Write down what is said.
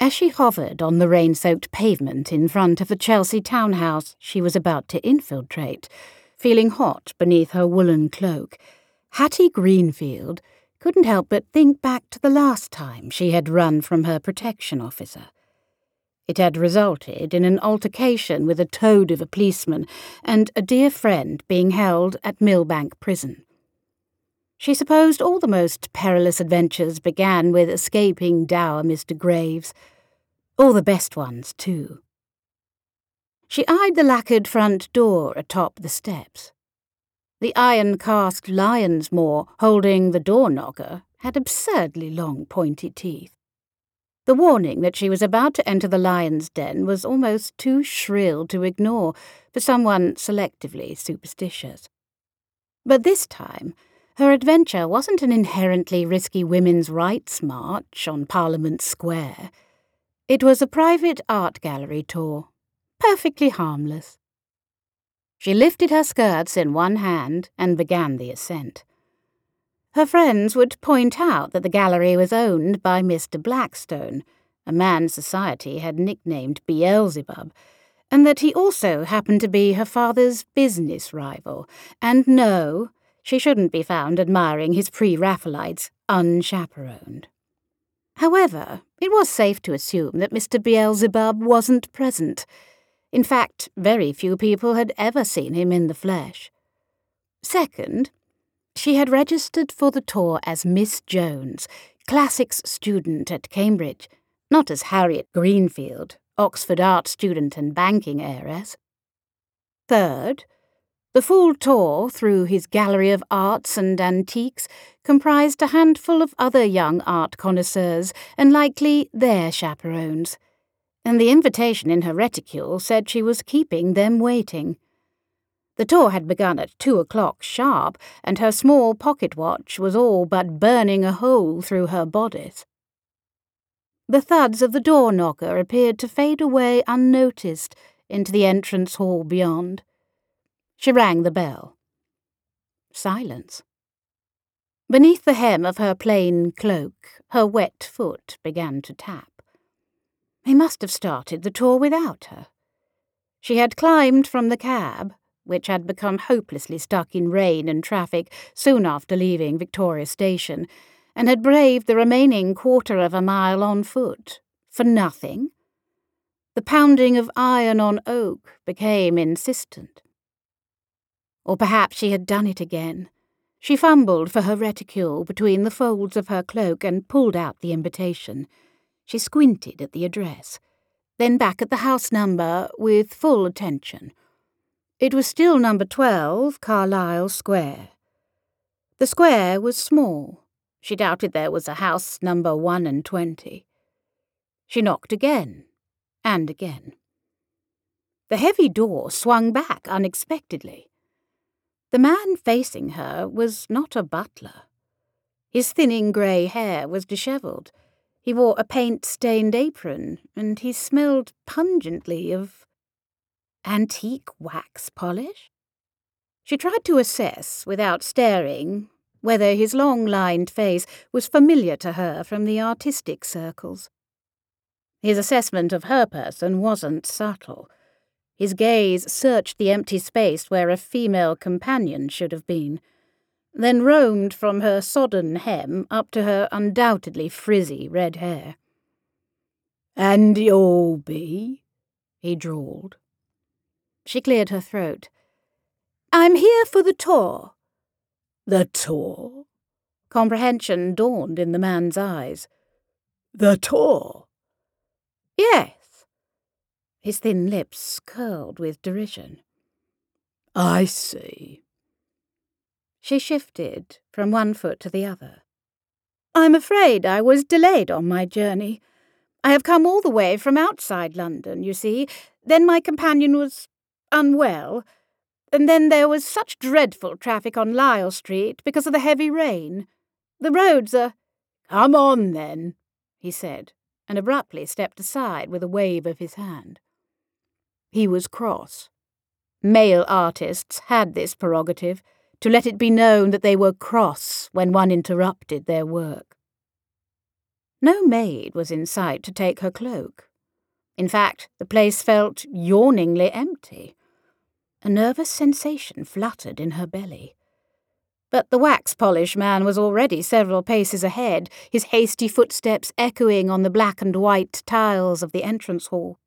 As she hovered on the rain soaked pavement in front of the Chelsea townhouse she was about to infiltrate, feeling hot beneath her woolen cloak, Hattie Greenfield couldn't help but think back to the last time she had run from her protection officer. It had resulted in an altercation with a toad of a policeman and a dear friend being held at Millbank Prison. She supposed all the most perilous adventures began with escaping dour Mr. Graves. All the best ones, too. She eyed the lacquered front door atop the steps. The iron-cast lion's maw holding the door knocker had absurdly long pointy teeth. The warning that she was about to enter the lion's den was almost too shrill to ignore for someone selectively superstitious. But this time, her adventure wasn't an inherently risky women's rights march on Parliament Square. It was a private art gallery tour, perfectly harmless. She lifted her skirts in one hand and began the ascent. Her friends would point out that the gallery was owned by Mr. Blackstone, a man society had nicknamed Beelzebub, and that he also happened to be her father's business rival, and no, she shouldn't be found admiring his pre-Raphaelites unchaperoned. However, it was safe to assume that Mr. Beelzebub wasn't present. In fact, very few people had ever seen him in the flesh. Second, she had registered for the tour as Miss Jones, classics student at Cambridge, not as Harriet Greenfield, Oxford art student and banking heiress. Third, the full tour through his gallery of arts and antiques comprised a handful of other young art connoisseurs and likely their chaperones, and the invitation in her reticule said she was keeping them waiting. The tour had begun at two o'clock sharp, and her small pocket watch was all but burning a hole through her bodice. The thuds of the door knocker appeared to fade away unnoticed into the entrance hall beyond. She rang the bell. Silence. Beneath the hem of her plain cloak, her wet foot began to tap. He must have started the tour without her. She had climbed from the cab, which had become hopelessly stuck in rain and traffic soon after leaving Victoria Station, and had braved the remaining quarter of a mile on foot. For nothing? The pounding of iron on oak became insistent. Or perhaps she had done it again. She fumbled for her reticule between the folds of her cloak and pulled out the invitation. She squinted at the address, then back at the house number with full attention. It was still number 12, Carlyle Square. The square was small. She doubted there was a house number 1 and 20. She knocked again, and again. The heavy door swung back unexpectedly. The man facing her was not a butler. His thinning grey hair was dishevelled. He wore a paint-stained apron, and he smelled pungently of antique wax polish. She tried to assess, without staring, whether his long-lined face was familiar to her from the artistic circles. His assessment of her person wasn't subtle. His gaze searched the empty space where a female companion should have been, then roamed from her sodden hem up to her undoubtedly frizzy red hair. And you'll be? he drawled. She cleared her throat. I'm here for the tour. The tour? Comprehension dawned in the man's eyes. The tour? Yes. His thin lips curled with derision. I see. She shifted from one foot to the other. I'm afraid I was delayed on my journey. I have come all the way from outside London, you see. Then my companion was unwell, and then there was such dreadful traffic on Lisle Street because of the heavy rain. The roads are. Come on, then, he said, and abruptly stepped aside with a wave of his hand. He was cross. Male artists had this prerogative, to let it be known that they were cross when one interrupted their work. No maid was in sight to take her cloak. In fact, the place felt yawningly empty. A nervous sensation fluttered in her belly. But the wax polish man was already several paces ahead, his hasty footsteps echoing on the black and white tiles of the entrance hall.